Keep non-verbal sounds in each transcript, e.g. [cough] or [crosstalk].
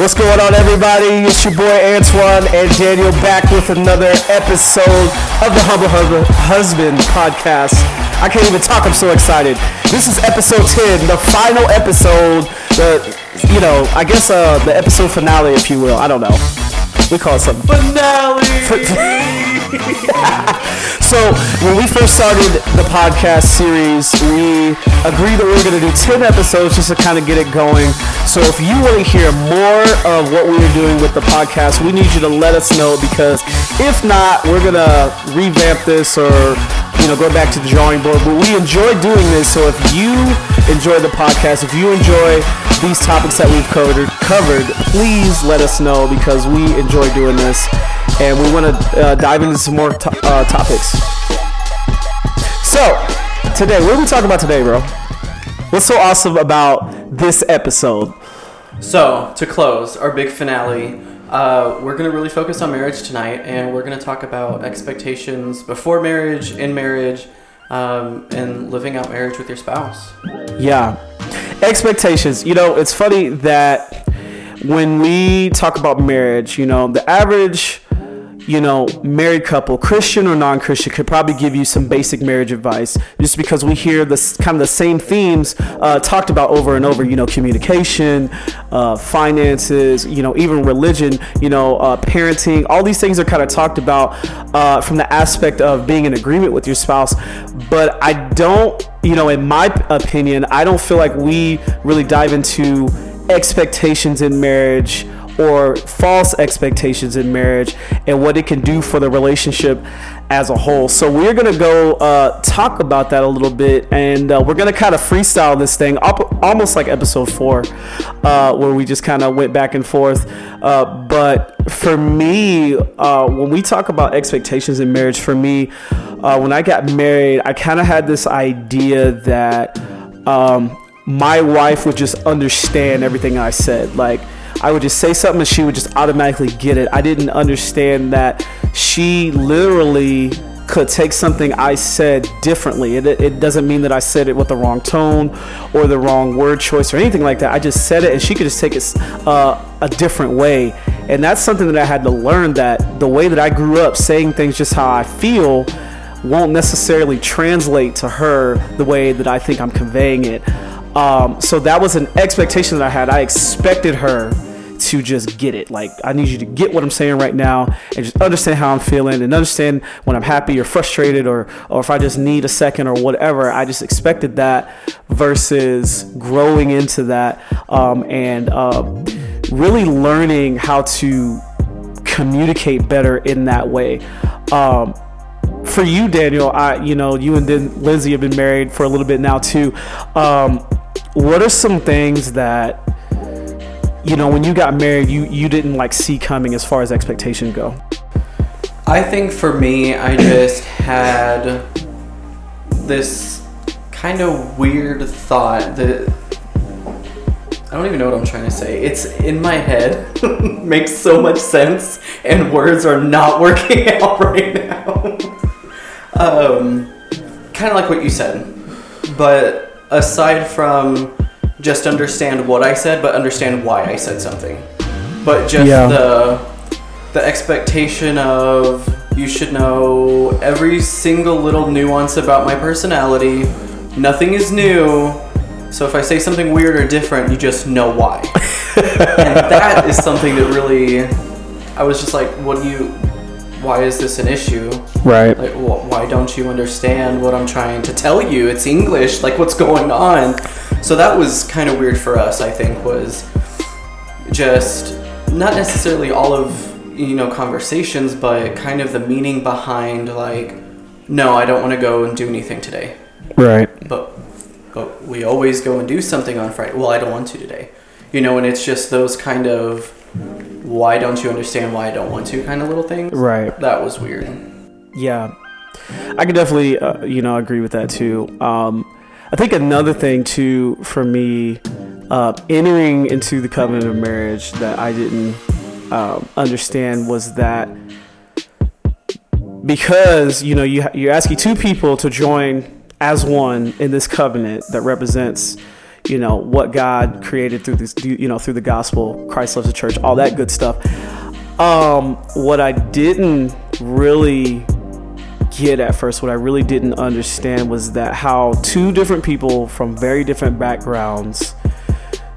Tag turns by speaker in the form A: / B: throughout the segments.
A: What's going on, everybody? It's your boy Antoine and Daniel back with another episode of the Humble Hus- Husband podcast. I can't even talk, I'm so excited. This is episode 10, the final episode, the, you know, I guess uh, the episode finale, if you will. I don't know. We call it something.
B: Finale. [laughs]
A: So when we first started the podcast series, we agreed that we were going to do 10 episodes just to kind of get it going. So if you want to hear more of what we are doing with the podcast, we need you to let us know because if not, we're going to revamp this or you know go back to the drawing board. But we enjoy doing this. So if you enjoy the podcast, if you enjoy these topics that we've covered, covered, please let us know because we enjoy doing this and we want to uh, dive into some more to- uh, topics. So, today, what are we talking about today, bro? What's so awesome about this episode?
C: So, to close our big finale, uh, we're going to really focus on marriage tonight, and we're going to talk about expectations before marriage, in marriage, um, and living out marriage with your spouse.
A: Yeah. Expectations. You know, it's funny that when we talk about marriage, you know, the average, you know, married couple, Christian or non-Christian, could probably give you some basic marriage advice, just because we hear this kind of the same themes uh, talked about over and over. You know, communication, uh, finances, you know, even religion, you know, uh, parenting. All these things are kind of talked about uh, from the aspect of being in agreement with your spouse. But I don't, you know, in my opinion, I don't feel like we really dive into expectations in marriage or false expectations in marriage and what it can do for the relationship as a whole. So we're gonna go uh, talk about that a little bit, and uh, we're gonna kind of freestyle this thing, up, almost like episode four, uh, where we just kind of went back and forth. Uh, but for me, uh, when we talk about expectations in marriage, for me, uh, when I got married, I kind of had this idea that. Um, my wife would just understand everything I said. Like, I would just say something and she would just automatically get it. I didn't understand that she literally could take something I said differently. It, it doesn't mean that I said it with the wrong tone or the wrong word choice or anything like that. I just said it and she could just take it uh, a different way. And that's something that I had to learn that the way that I grew up saying things just how I feel won't necessarily translate to her the way that I think I'm conveying it. Um, so that was an expectation that I had. I expected her to just get it. Like, I need you to get what I'm saying right now and just understand how I'm feeling and understand when I'm happy or frustrated or, or if I just need a second or whatever. I just expected that versus growing into that um, and uh, really learning how to communicate better in that way. Um, for you, Daniel, I you know you and then Lindsay have been married for a little bit now too. Um, what are some things that you know when you got married you you didn't like see coming as far as expectation go?
C: I think for me, I just had this kind of weird thought that I don't even know what I'm trying to say. It's in my head, [laughs] makes so much sense, and words are not working [laughs] out right now. um, kind of like what you said, but aside from just understand what I said, but understand why I said something. But just
A: Yeah.
C: the the expectation of you should know every single little nuance about my personality. Nothing is new. So if I say something weird or different, you just know why. [laughs] and that is something that really I was just like, what do you why is this an issue?
A: Right.
C: Like, wh- why don't you understand what I'm trying to tell you? It's English. Like, what's going on? So that was kind of weird for us. I think was just not necessarily all of you know conversations, but kind of the meaning behind like, no, I don't want to go and do anything today.
A: Right.
C: But but we always go and do something on Friday. Well, I don't want to today. You know, and it's just those kind of why don't you understand why I don't want to kind of little things.
A: Right.
C: That was weird.
A: Yeah, I can definitely, uh, you know, agree with that too. Um, I think another thing too for me, uh, entering into the covenant of marriage that I didn't um, understand was that because you know you you're asking two people to join as one in this covenant that represents you know what God created through this you know through the gospel Christ loves the church all that good stuff. Um what I didn't really get at first what I really didn't understand was that how two different people from very different backgrounds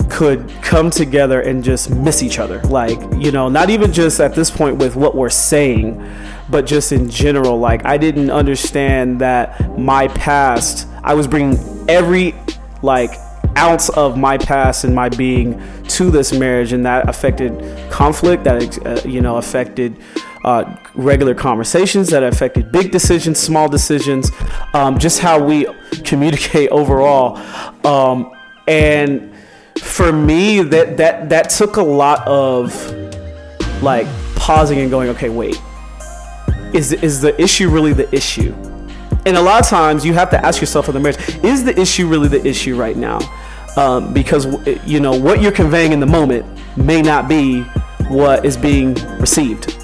A: could come together and just miss each other. Like, you know, not even just at this point with what we're saying, but just in general. Like, I didn't understand that my past, I was bringing every, like, ounce of my past and my being to this marriage, and that affected conflict, that, uh, you know, affected. Uh, regular conversations that affected big decisions, small decisions, um, just how we communicate overall. Um, and for me that that that took a lot of like pausing and going okay wait. Is is the issue really the issue? And a lot of times you have to ask yourself in the marriage is the issue really the issue right now? Um, because you know what you're conveying in the moment may not be what is being received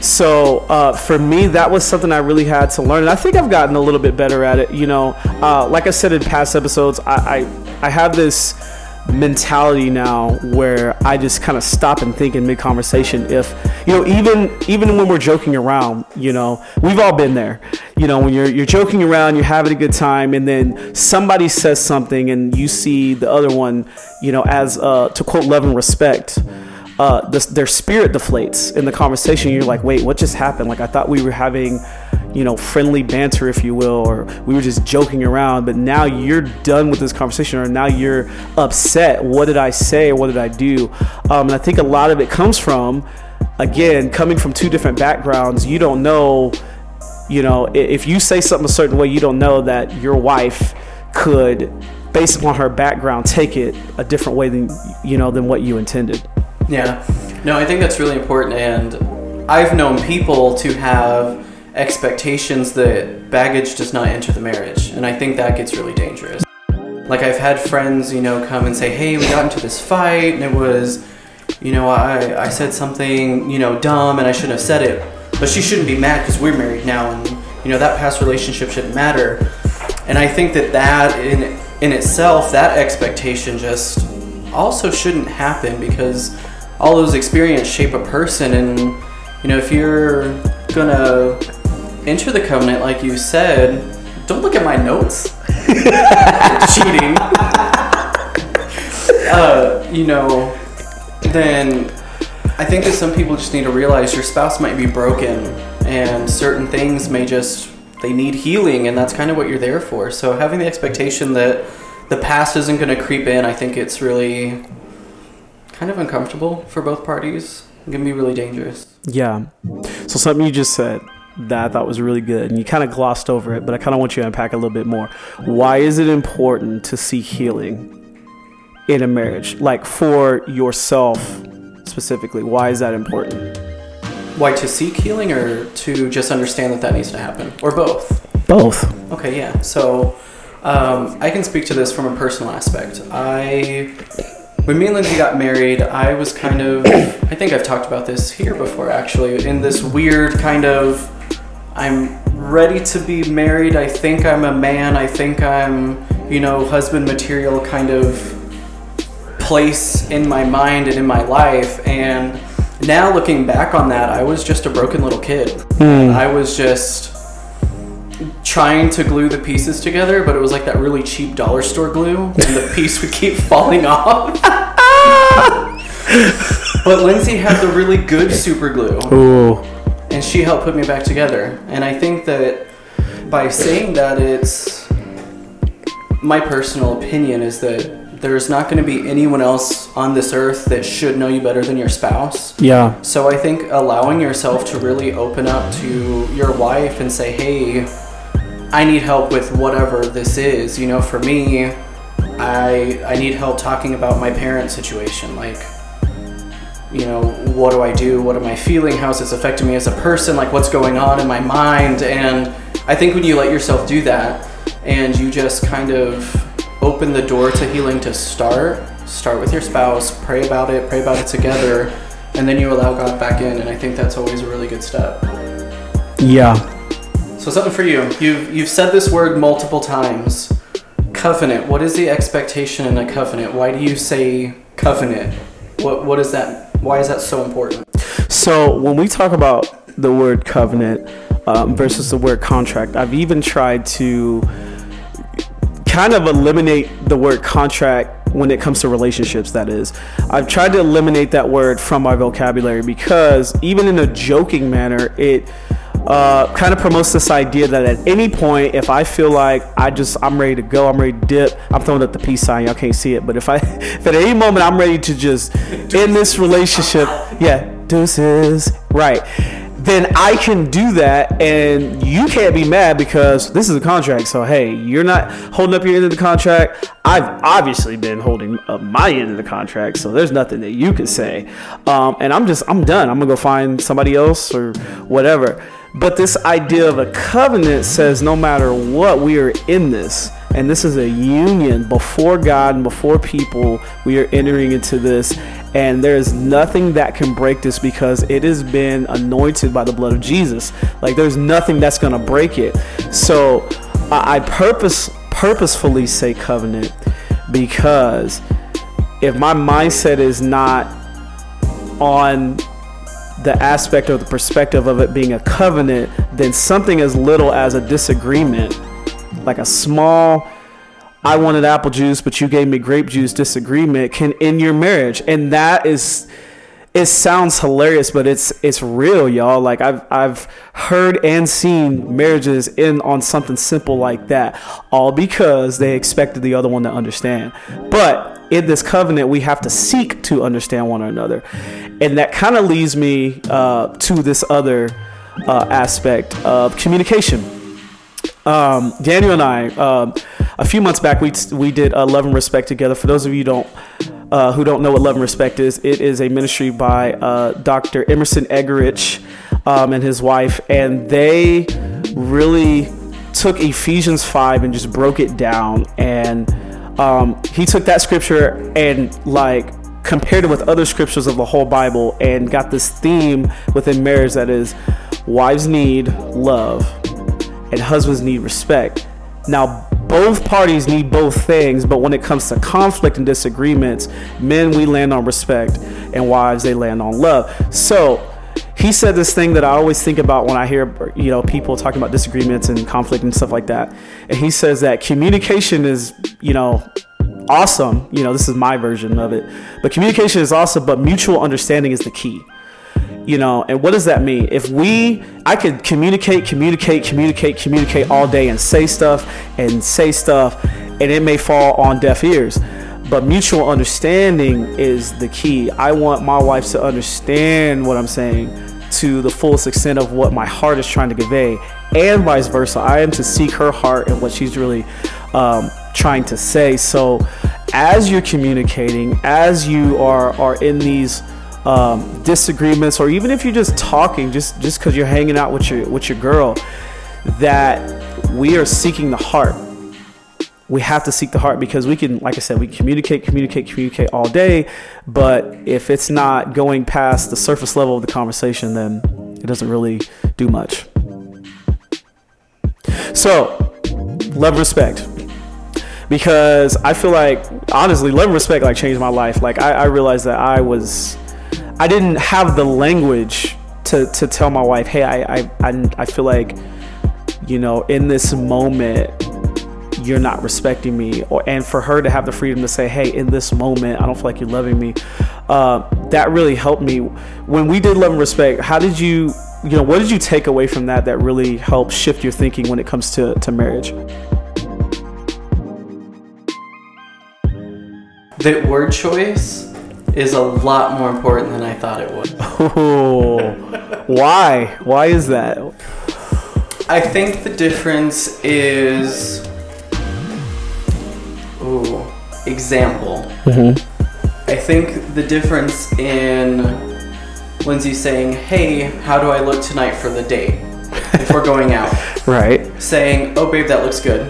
A: so uh, for me that was something i really had to learn and i think i've gotten a little bit better at it you know uh, like i said in past episodes i i, I have this mentality now where I just kind of stop and think in mid conversation. If you know, even even when we're joking around, you know, we've all been there. You know, when you're you're joking around, you're having a good time, and then somebody says something, and you see the other one, you know, as uh, to quote love and respect. Uh, the, their spirit deflates in the conversation. You're like, wait, what just happened? Like, I thought we were having you know, friendly banter, if you will, or we were just joking around, but now you're done with this conversation, or now you're upset. What did I say, what did I do? Um, and I think a lot of it comes from, again, coming from two different backgrounds. You don't know, you know, if you say something a certain way, you don't know that your wife could, based upon her background, take it a different way than you know than what you intended.
C: Yeah. No, I think that's really important, and I've known people to have expectations that baggage does not enter the marriage, and I think that gets really dangerous. Like I've had friends, you know, come and say, "Hey, we got into this fight, and it was, you know, I I said something, you know, dumb, and I shouldn't have said it, but she shouldn't be mad because we're married now, and you know that past relationship shouldn't matter." And I think that that in in itself, that expectation just also shouldn't happen because all those experiences shape a person, and you know, if you're gonna enter the covenant like you said, don't look at my notes. [laughs] Cheating. [laughs] uh, you know, then I think that some people just need to realize your spouse might be broken and certain things may just they need healing and that's kind of what you're there for. So having the expectation that the past isn't going to creep in, I think it's really kind of uncomfortable for both parties. It can be really dangerous.
A: Yeah. So something you just said that I thought was really good, and you kind of glossed over it, but I kind of want you to unpack a little bit more. Why is it important to seek healing in a marriage, like for yourself specifically? Why is that important?
C: Why to seek healing or to just understand that that needs to happen? Or both?
A: Both.
C: Okay, yeah. So um, I can speak to this from a personal aspect. I, when me and Lindsay got married, I was kind of, I think I've talked about this here before actually, in this weird kind of, I'm ready to be married. I think I'm a man. I think I'm, you know, husband material kind of place in my mind and in my life. And now looking back on that, I was just a broken little kid. And I was just trying to glue the pieces together, but it was like that really cheap dollar store glue, and the piece would keep [laughs] falling off. [laughs] but Lindsay had the really good super glue.
A: Ooh.
C: And she helped put me back together. And I think that by saying that, it's my personal opinion is that there's not going to be anyone else on this earth that should know you better than your spouse.
A: Yeah.
C: So I think allowing yourself to really open up to your wife and say, "Hey, I need help with whatever this is." You know, for me, I I need help talking about my parent situation. Like, you know, what do I do? What am I feeling? How is this affecting me as a person? Like, what's going on in my mind? And I think when you let yourself do that, and you just kind of open the door to healing to start, start with your spouse, pray about it, pray about it together, and then you allow God back in. And I think that's always a really good step.
A: Yeah.
C: So something for you. You've you've said this word multiple times. Covenant. What is the expectation in a covenant? Why do you say covenant? What what is that? Why is that so important?
A: So when we talk about the word covenant um, versus the word contract, I've even tried to kind of eliminate the word contract when it comes to relationships that is i've tried to eliminate that word from my vocabulary because even in a joking manner it uh, kind of promotes this idea that at any point if i feel like i just i'm ready to go i'm ready to dip i'm throwing up the peace sign y'all can't see it but if i [laughs] if at any moment i'm ready to just end this relationship yeah deuces right then I can do that, and you can't be mad because this is a contract. So hey, you're not holding up your end of the contract. I've obviously been holding up my end of the contract, so there's nothing that you can say. Um, and I'm just I'm done. I'm gonna go find somebody else or whatever. But this idea of a covenant says no matter what, we are in this. And this is a union before God and before people. We are entering into this. And there is nothing that can break this because it has been anointed by the blood of Jesus. Like there's nothing that's going to break it. So I purpose purposefully say covenant because if my mindset is not on the aspect of the perspective of it being a covenant, then something as little as a disagreement, like a small, I wanted apple juice, but you gave me grape juice disagreement, can end your marriage. And that is, it sounds hilarious, but it's it's real, y'all. Like I've I've heard and seen marriages end on something simple like that, all because they expected the other one to understand. But in this covenant, we have to seek to understand one another, and that kind of leads me uh, to this other uh, aspect of communication. Um, Daniel and I, um, a few months back, we we did uh, Love and Respect together. For those of you don't uh, who don't know what Love and Respect is, it is a ministry by uh, Dr. Emerson Eggerichs um, and his wife, and they really took Ephesians five and just broke it down. And um, he took that scripture and like compared it with other scriptures of the whole Bible, and got this theme within marriage that is wives need love and husbands need respect. Now, both parties need both things, but when it comes to conflict and disagreements, men we land on respect, and wives they land on love. So, he said this thing that I always think about when I hear you know people talking about disagreements and conflict and stuff like that. And he says that communication is you know awesome. You know this is my version of it, but communication is awesome, but mutual understanding is the key you know and what does that mean if we i could communicate communicate communicate communicate all day and say stuff and say stuff and it may fall on deaf ears but mutual understanding is the key. I want my wife to understand what i'm saying to the fullest extent of what my heart is trying to convey and vice versa. I am to seek her heart and what she's really um, trying to say. So as you're communicating as you are are in these um, disagreements or even if you're just talking just just because you're hanging out with your with your girl that we are seeking the heart we have to seek the heart because we can like i said we communicate communicate communicate all day. But if it's not going past the surface level of the conversation then it doesn't really do much. So love respect. Because i feel like honestly love and respect like changed my life. Like i, I realized that i was I didn't have the language to, to tell my wife, hey, I, I, I, I feel like, you know, in this moment, you're not respecting me or and for her to have the freedom to say hey in this moment i don't feel like you're loving me uh, that really helped me when we did love and respect how did you you know, what did you take away from that that really helped shift your thinking when it comes to, to marriage?
C: that word choice is a lot more important than I thought it would.
A: Oh, why? Why is that?
C: I think the difference is. Example. Mm-hmm. I think the difference in Lindsay saying, "Hey, how do I look tonight for the date?" if we're going out, [laughs]
A: Right.
C: saying, "Oh, babe, that looks good,"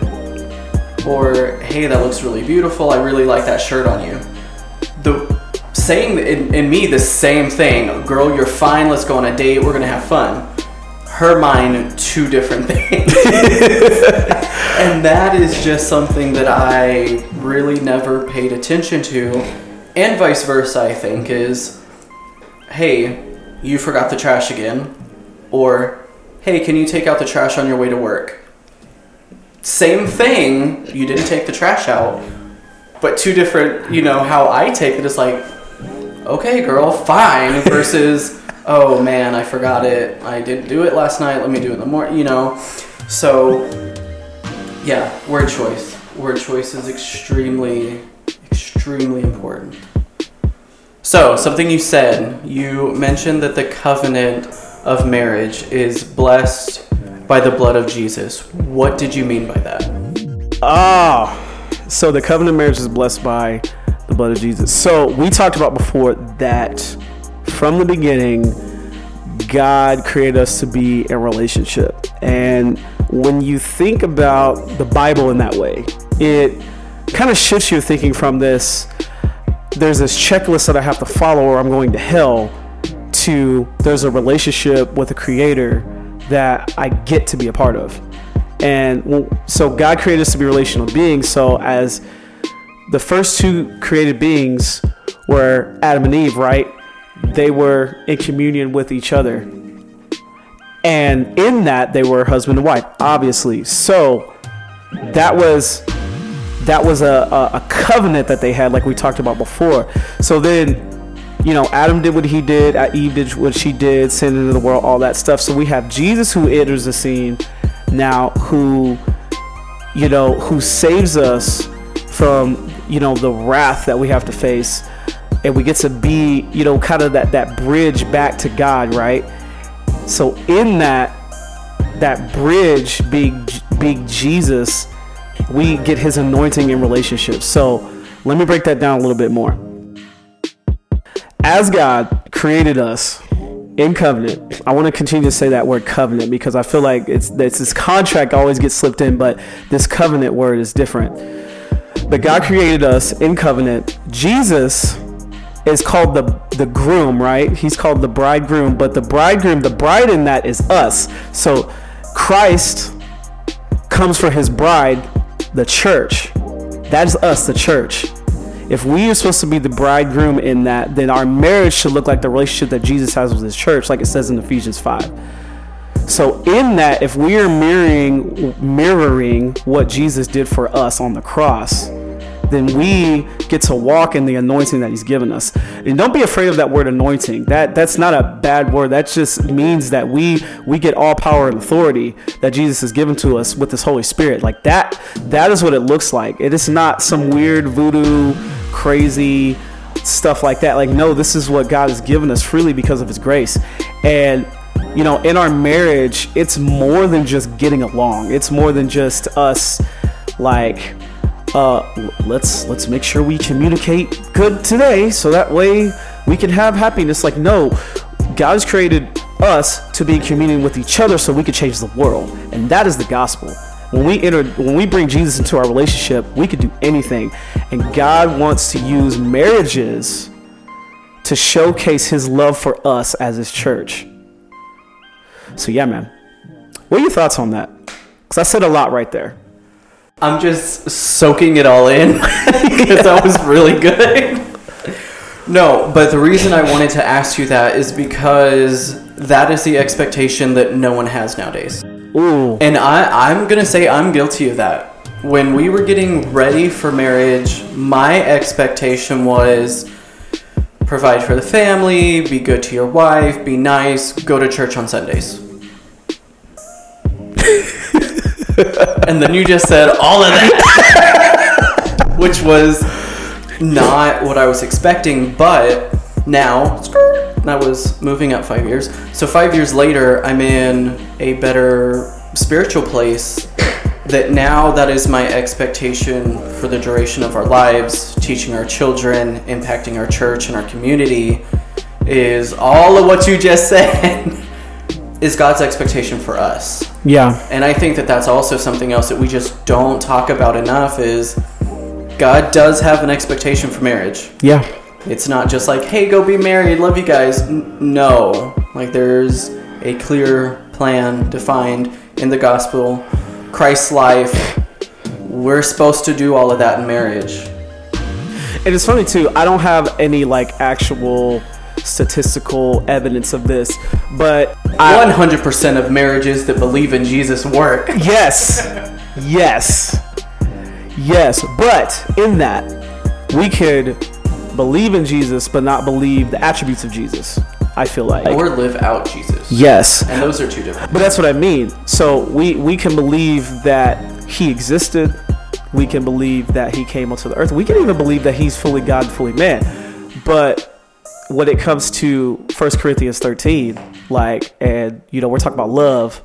C: or "Hey, that looks really beautiful. I really like that shirt on you." The saying in, in me the same thing, "Girl, you're fine. Let's go on a date. We're gonna have fun." Her mind, two different [laughs] things. and that is just something that I really never paid attention to, and vice versa. I think is, hey, you forgot the trash again, or hey, can you take out the trash on your way to work? Same thing. You didn't take the trash out, but two different. You know how I take it is like, okay, girl, fine. [laughs] Versus, oh man, I forgot it. I didn't do it last night. Let me do it in the morning. You know, so yeah, word choice. Word choice is extremely, extremely important. So, something you said, you mentioned that the covenant of marriage is blessed by the blood of Jesus. What did you mean by that?
A: Ah, so the covenant of marriage is blessed by the blood of Jesus. So we talked about before that from the beginning, God created us to be in relationship. And when you think about the Bible in that way, it kind of shifts your thinking from this there's this checklist that I have to follow or I'm going to hell to there's a relationship with a creator that I get to be a part of. And so God created us to be relational beings. So as the first two created beings were Adam and Eve, right? They were in communion with each other. And in that they were husband and wife, obviously. So that was that was a, a, covenant that they had, like we talked about before. So then, you know, Adam did what he did, Eve did what she did, sin into the world, all that stuff. So we have Jesus who enters the scene now, who, you know, who saves us from, you know, the wrath that we have to face. And we get to be, you know, kind of that, that bridge back to God, right? So in that, that bridge being, being Jesus, we get his anointing in relationships. So let me break that down a little bit more. As God created us in covenant, I want to continue to say that word covenant because I feel like it's, it's this contract always gets slipped in, but this covenant word is different. But God created us in covenant. Jesus is called the the groom, right? He's called the bridegroom, but the bridegroom, the bride in that is us. So Christ comes for his bride, the church. That is us, the church. If we are supposed to be the bridegroom in that, then our marriage should look like the relationship that Jesus has with his church, like it says in Ephesians 5. So in that, if we are mirroring mirroring what Jesus did for us on the cross, then we get to walk in the anointing that he's given us. And don't be afraid of that word anointing. That that's not a bad word. That just means that we we get all power and authority that Jesus has given to us with his Holy Spirit. Like that that is what it looks like. It is not some weird voodoo crazy stuff like that. Like no, this is what God has given us freely because of his grace. And you know, in our marriage, it's more than just getting along. It's more than just us like uh, let's let's make sure we communicate good today so that way we can have happiness. Like no God's created us to be in communion with each other so we can change the world. And that is the gospel. When we enter when we bring jesus into our relationship we can do anything. And god wants to use marriages to showcase his love for us as his church. So yeah man. What are your thoughts on that? Because i said a lot right there
C: I'm just soaking it all in [laughs] because that was really good. No, but the reason I wanted to ask you that is because that is the expectation that no one has nowadays.
A: Ooh.
C: And I, I'm going to say I'm guilty of that. When we were getting ready for marriage, my expectation was provide for the family, be good to your wife, be nice, go to church on Sundays. [laughs] and then you just said all of that, [laughs] which was not what I was expecting, but now that was moving up five years. So five years later, I'm in a better spiritual place. That now that is my expectation for the duration of our lives, teaching our children, impacting our church and our community, is all of what you just said [laughs] is God's expectation for us.
A: Yeah.
C: And I think that that's also something else that we just don't talk about enough is God does have an expectation for marriage.
A: Yeah.
C: It's not just like, hey, go be married, love you guys. No. Like, there's a clear plan defined in the gospel, Christ's life. We're supposed to do all of that in marriage.
A: And it's funny too. I don't have any like actual statistical evidence of this, but I,
C: 100% of marriages that believe in Jesus work. [laughs]
A: yes, yes, yes. But in that, we could believe in Jesus, but not believe the attributes of Jesus. I feel like.
C: Or live out Jesus.
A: yes.
C: And those are two different.
A: But that's what I mean. So we we can believe that he existed. We can believe that he came onto the earth. We can even believe that he's fully God, fully man. But when it comes to 1 Corinthians 13, like, and you know, we're talking about love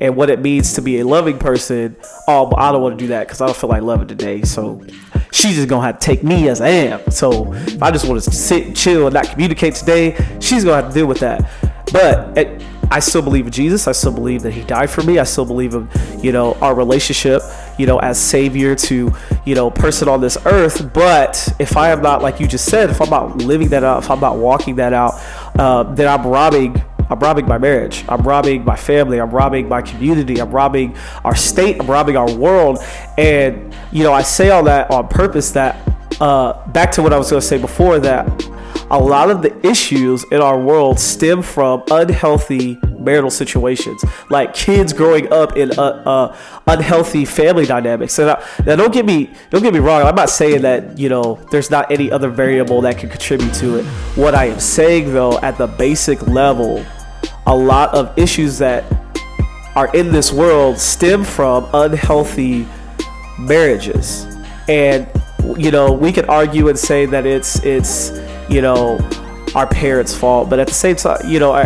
A: and what it means to be a loving person. Oh, but I don't want to do that because I don't feel like loving today. So she's just gonna have to take me as I am. So if I just want to sit, chill, and not communicate today, she's gonna have to deal with that. But I still believe in Jesus. I still believe that He died for me. I still believe in you know our relationship, you know, as Savior to you know person on this earth. But if I am not like you just said, if I'm not living that out, if I'm not walking that out, uh, then I'm robbing. I'm robbing my marriage. I'm robbing my family. I'm robbing my community. I'm robbing our state. I'm robbing our world. And you know, I say all that on purpose. That uh, back to what I was going to say before that a lot of the issues in our world stem from unhealthy marital situations, like kids growing up in uh, uh, unhealthy family dynamics. And I, now, don't get me don't get me wrong. I'm not saying that you know there's not any other variable that can contribute to it. What I am saying though, at the basic level, a lot of issues that are in this world stem from unhealthy marriages and you know we could argue and say that it's it's you know our parents fault but at the same time you know I,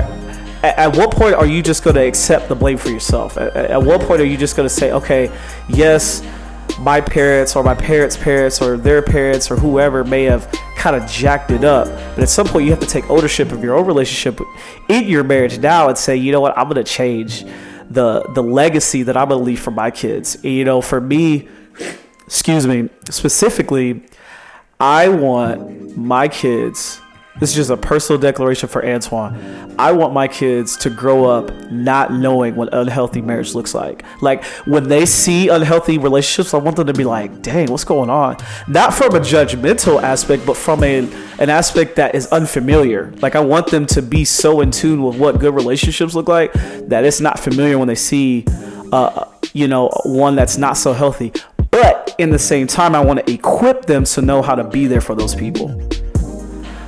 A: at, at what point are you just going to accept the blame for yourself at, at what point are you just going to say okay yes my parents or my parents parents or their parents or whoever may have kind of jacked it up but at some point you have to take ownership of your own relationship in your marriage now and say you know what i'm going to change the the legacy that i'm going to leave for my kids and, you know for me excuse me, specifically, I want my kids. This is just a personal declaration for Antoine. I want my kids to grow up not knowing what unhealthy marriage looks like. Like when they see unhealthy relationships, I want them to be like, "Dang, what's going on?" Not from a judgmental aspect, but from a an aspect that is unfamiliar. Like I want them to be so in tune with what good relationships look like that it's not familiar when they see, uh, you know, one that's not so healthy but in the same time, I want to equip them to know how to be there for those people.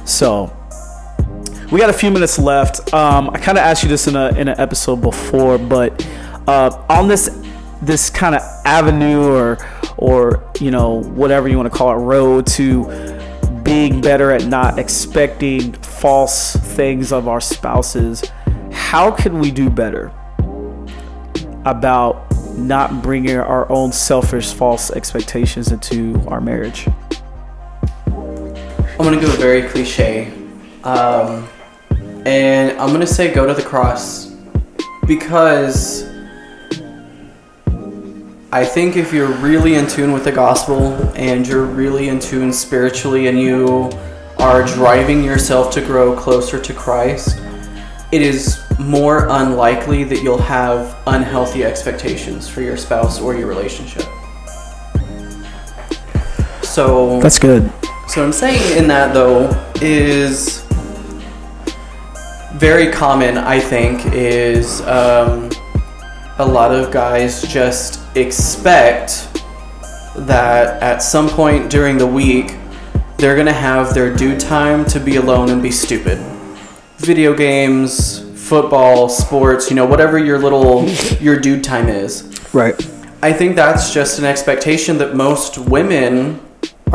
A: So we got a few minutes left. Um, I kind of asked you this in a in an episode before, but uh, on this this kind of avenue or or you know whatever you want to call it road to being better at not expecting false things of our spouses how can we do better about not bringing our own selfish false expectations into our marriage
C: I'm gonna go very cliche, um, and I'm gonna say go to the cross because I think if you're really in tune with the gospel and you're really in tune spiritually and you are driving yourself to grow closer to Christ, it is more unlikely that you'll have unhealthy expectations for your spouse or your relationship. So
A: that's good
C: so what I'm saying in that though is very common. I think is um, a lot of guys just expect that at some point during the week they're gonna have their due time to be alone and be stupid. Video games, football, sports, you know, whatever your little [laughs] your dude time is.
A: Right.
C: I think that's just an expectation that most women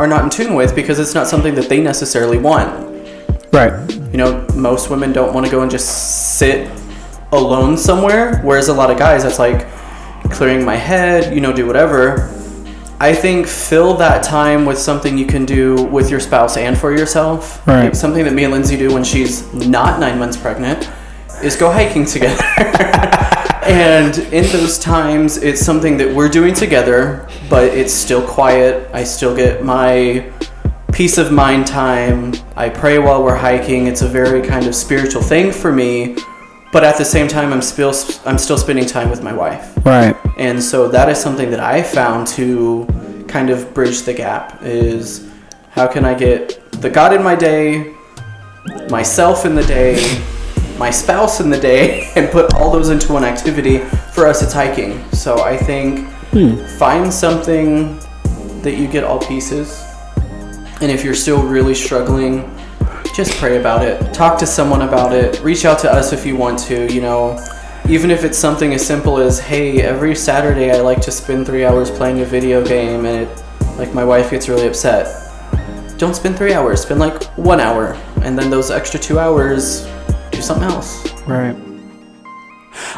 C: are not in tune with because it's not something that they necessarily want.
A: Right.
C: You know, most women don't want to go and just sit alone somewhere, whereas a lot of guys, that's like clearing my head, you know, do whatever. I think fill that time with something you can do with your spouse and for yourself.
A: Right.
C: Like something that me and Lindsay do when she's not nine months pregnant is go hiking together. [laughs] and in those times, it's something that we're doing together, but it's still quiet. I still get my peace of mind time. I pray while we're hiking. It's a very kind of spiritual thing for me, but at the same time, I'm still I'm still spending time with my wife.
A: Right.
C: And so that is something that I found to kind of bridge the gap is how can I get the God in my day, myself in the day, my spouse in the day, [laughs] and put all those into one activity. For us, it's hiking. So I think hmm. find something that you get all pieces. And if you're still really struggling, just pray about it. Talk to someone about it. Reach out to us if you want to, you know. Even if it's something as simple as, hey, every Saturday I like to spend three hours playing a video game and it, like my wife gets really upset. Don't spend three hours, spend like one hour. And then those extra two hours, do something else.
A: Right.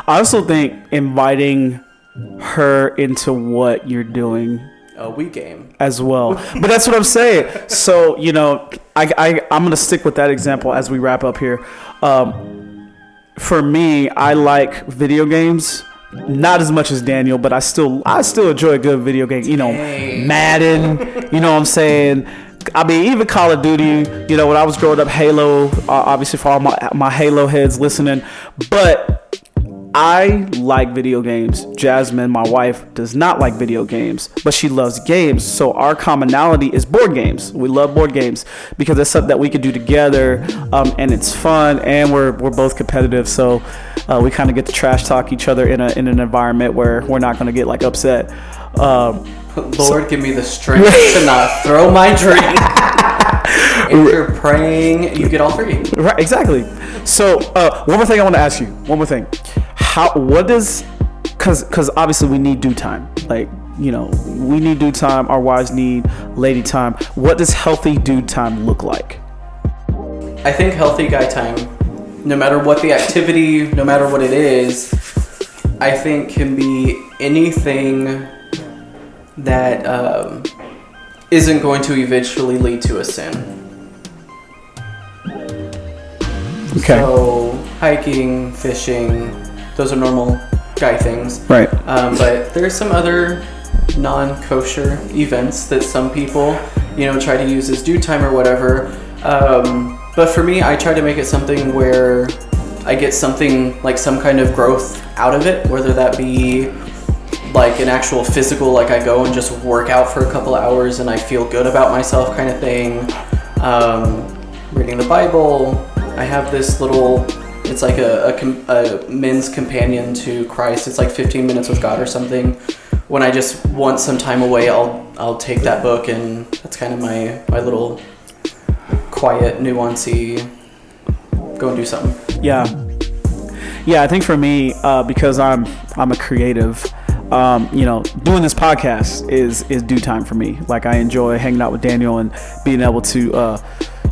A: I also think inviting her into what you're doing
C: A Wii game.
A: as well. But that's what I'm saying. So you know, I, I I'm gonna stick with that example as we wrap up here. Um, for me, I like video games. Not as much as Daniel, but I still I still enjoy a good video game. You know. Madden. You know what I'm saying? I mean, even Call of Duty. You know, when I was growing up, Halo. Uh, obviously, for all my my Halo heads listening, but I like video games. Jasmine, my wife, does not like video games, but she loves games. So our commonality is board games. We love board games because it's something that we can do together, um, and it's fun, and we're we're both competitive. So uh, we kind of get to trash talk each other in a in an environment where we're not going to get like upset. Um, [laughs]
C: Lord, give me the strength [laughs] to not throw my drink. [laughs] if you're praying, you get all three.
A: Right, exactly. So, uh, one more thing I want to ask you. One more thing. How? What does? Because, because obviously we need due time. Like, you know, we need due time. Our wives need lady time. What does healthy due time look like?
C: I think healthy guy time, no matter what the activity, no matter what it is, I think can be anything that um, isn't going to eventually lead to a sin.
A: Okay.
C: So, hiking, fishing, those are normal guy things.
A: right.
C: Um, but there's some other non-kosher events that some people, you know, try to use as due time or whatever. Um, but for me, I try to make it something where I get something like some kind of growth out of it, whether that be like an actual physical, like I go and just work out for a couple hours and I feel good about myself, kind of thing. Um, reading the Bible. I have this little. It's like a, a, a men's companion to Christ. It's like 15 minutes with God or something. When I just want some time away, I'll I'll take that book and that's kind of my my little quiet, nuancy. Go and do something.
A: Yeah. Yeah, I think for me, uh, because I'm I'm a creative, um, you know, doing this podcast is is due time for me. Like I enjoy hanging out with Daniel and being able to, uh,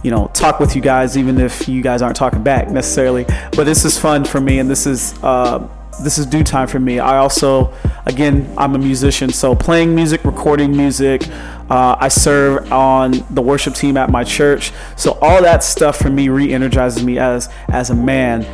A: you know, talk with you guys, even if you guys aren't talking back necessarily. But this is fun for me, and this is uh, this is due time for me. I also, again, I'm a musician, so playing music, recording music. Uh, I serve on the worship team at my church, so all that stuff for me re-energizes me as as a man.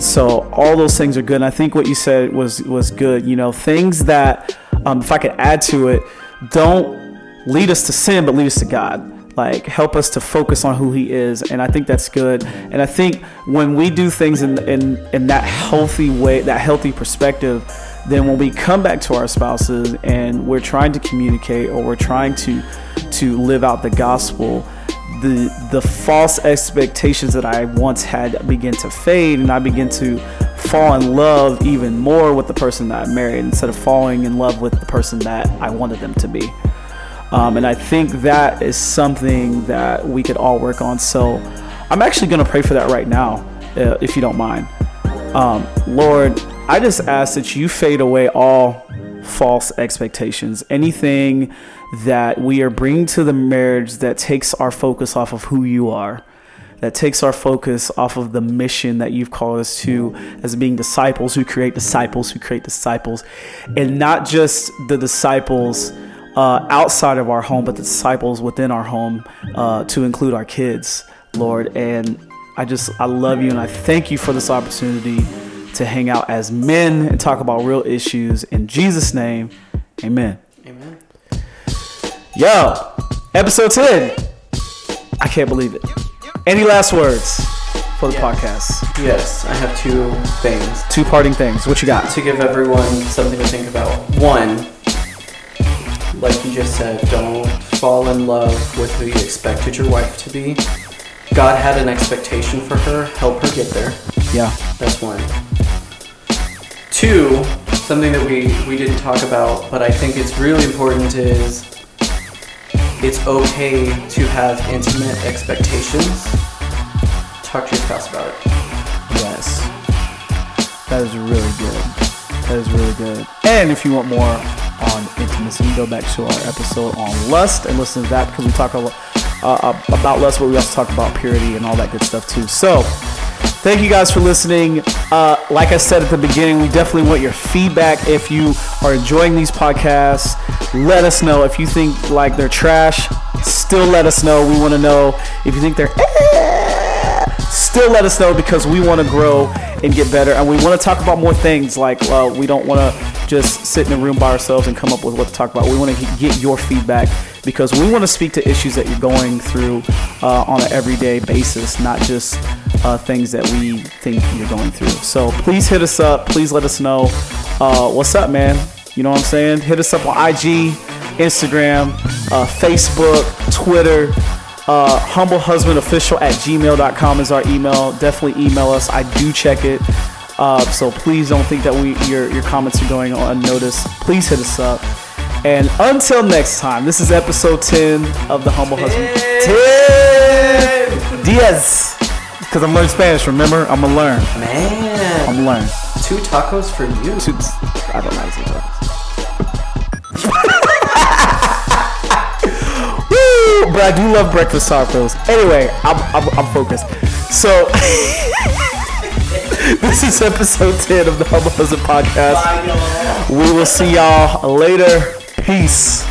A: So all those things are good. And I think what you said was was good. You know, things that um, if I could add to it, don't lead us to sin, but lead us to God. Like help us to focus on who He is, and I think that's good. And I think when we do things in in in that healthy way, that healthy perspective, then when we come back to our spouses and we're trying to communicate or we're trying to to live out the gospel, the the false expectations that I once had begin to fade, and I begin to fall in love even more with the person that I married instead of falling in love with the person that I wanted them to be. Um, and I think that is something that we could all work on. So I'm actually going to pray for that right now, uh, if you don't mind. Um, Lord, I just ask that you fade away all false expectations, anything that we are bringing to the marriage that takes our focus off of who you are, that takes our focus off of the mission that you've called us to as being disciples who create disciples who create disciples, and not just the disciples. Uh, outside of our home, but the disciples within our home, uh, to include our kids, Lord. And I just, I love you and I thank you for this opportunity to hang out as men and talk about real issues. In Jesus' name, amen.
C: Amen.
A: Yo, episode 10. I can't believe it. Any last words for the
C: Yes.
A: podcast?
C: Yes, I have two things
A: Two parting things. What you got?
C: to give everyone something to think about. One, like you just said, don't fall in love with who you expected your wife to be. God had an expectation for her. Help her get there.
A: Yeah.
C: That's one. Two, something that we, we didn't talk about, but I think it's really important is it's okay to have intimate expectations. Talk to your spouse about it.
A: Yes. That is really good. That is really good. And if you want more on intimacy, go back to our episode on lust and listen to that because we talk a lot uh, about lust, but we also talk about purity and all that good stuff too. So, thank you guys for listening. Uh, like I said at the beginning, we definitely want your feedback. If you are enjoying these podcasts, let us know. If you think like they're trash, still let us know. We want to know if you think they're still let us know because we want to grow and get better and we want to talk about more things like we don't want to just sit in a room by ourselves and come up with what to talk about we want to get your feedback because we want to speak to issues that you're going through uh, on an everyday basis not just uh, things that we think you're going through so please hit us up please let us know uh, what's up man you know what i'm saying hit us up on ig instagram uh, facebook twitter uh, humblehusbandofficial at gmail.com is our email. Definitely email us. I do check it. Uh, so please don't think that we your, your comments are going unnoticed. Please hit us up. And until next time, this is episode 10 of the Humble Husband. 10! Diez! Because I'm learning Spanish, remember? I'm going to learn.
C: Man,
A: I'm going to learn.
C: two tacos for you.
A: I don't know how to say [laughs] that. Woo! But I do love breakfast tacos. Anyway, I'm, I'm, I'm focused. So, [laughs] this is episode 10 of the Humble Husband Podcast. We will see y'all later. Peace.